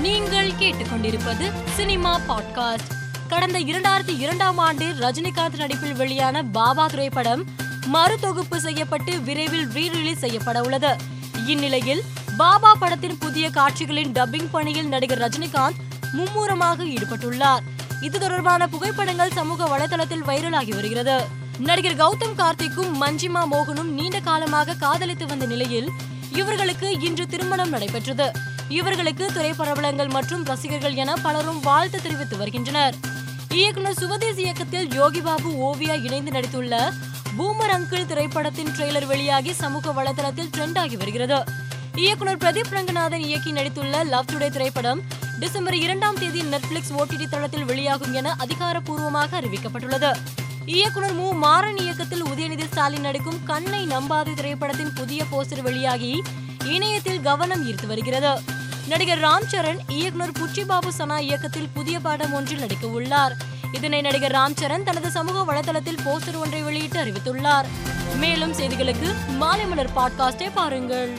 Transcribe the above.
நீங்கள் கேட்டுக்கொண்டிருப்பது cinema podcast. கடந்த இரண்டாயிரத்தி இரண்டாம் ஆண்டு ரஜினிகாந்த் நடிப்பில் வெளியான பாபா திரைப்படம் மறு தொகுப்பு செய்யப்பட்டு விரைவில் ரீ ரிலீஸ் செய்யப்பட உள்ளது. இந்நிலையில் பாபா படத்தின் புதிய காட்சிகளின் டப்பிங் பணியில் நடிகர் ரஜினிகாந்த் மும்முரமாக ஈடுபட்டுள்ளார். இது தொடர்பான புகைப்படங்கள் சமூக வலைதளத்தில் வைரலாகி வருகிறது. நடிகர் கௌதம் கார்த்திக்கும் மஞ்சிமா மோகனும் நீண்ட காலமாக காதலித்து வந்த நிலையில் இவர்களுக்கு இன்று திருமணம் நடைபெற்றது. இவர்களுக்கு திரைப்பரவலங்கள் மற்றும் ரசிகர்கள் என பலரும் வாழ்த்து தெரிவித்து வருகின்றனர். இயக்குனர் சுவதேஸ் இயக்கத்தில் யோகி பாபு ஓவியா இணைந்து நடித்துள்ள பூமர் அங்கிள் திரைப்படத்தின் ட்ரெய்லர் வெளியாகி சமூக வலைதளத்தில் ட்ரெண்ட் ஆகி வருகிறது. இயக்குனர் பிரதீப் ரங்கநாதன் இயக்கி நடித்துள்ள லவ் டுடே திரைப்படம் டிசம்பர் இரண்டாம் தேதி நெட்ஃபிளிக்ஸ் ஓடிடி தளத்தில் வெளியாகும் என அதிகாரப்பூர்வமாக அறிவிக்கப்பட்டுள்ளது. இயக்குனர் மு. மாறன் இயக்கத்தில் உதயநிதி ஸ்டாலின் நடிக்கும் கண்ணை நம்பாது திரைப்படத்தின் புதிய போஸ்டர் வெளியாகி இணையத்தில் கவனம் ஈர்த்து வருகிறது. நடிகர் ராம் சரண் இயக்குனர் புச்சி பாபு சனா இயக்கத்தில் புதிய படம் ஒன்றில் நடிக்க உள்ளார். இதனை நடிகர் ராம் சரண் தனது சமூக வலைதளத்தில் போஸ்டர் ஒன்றை வெளியிட்டு அறிவித்துள்ளார். மேலும் செய்திகளுக்கு மாலை மலர் பாட்காஸ்டை பாருங்கள்.